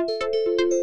Música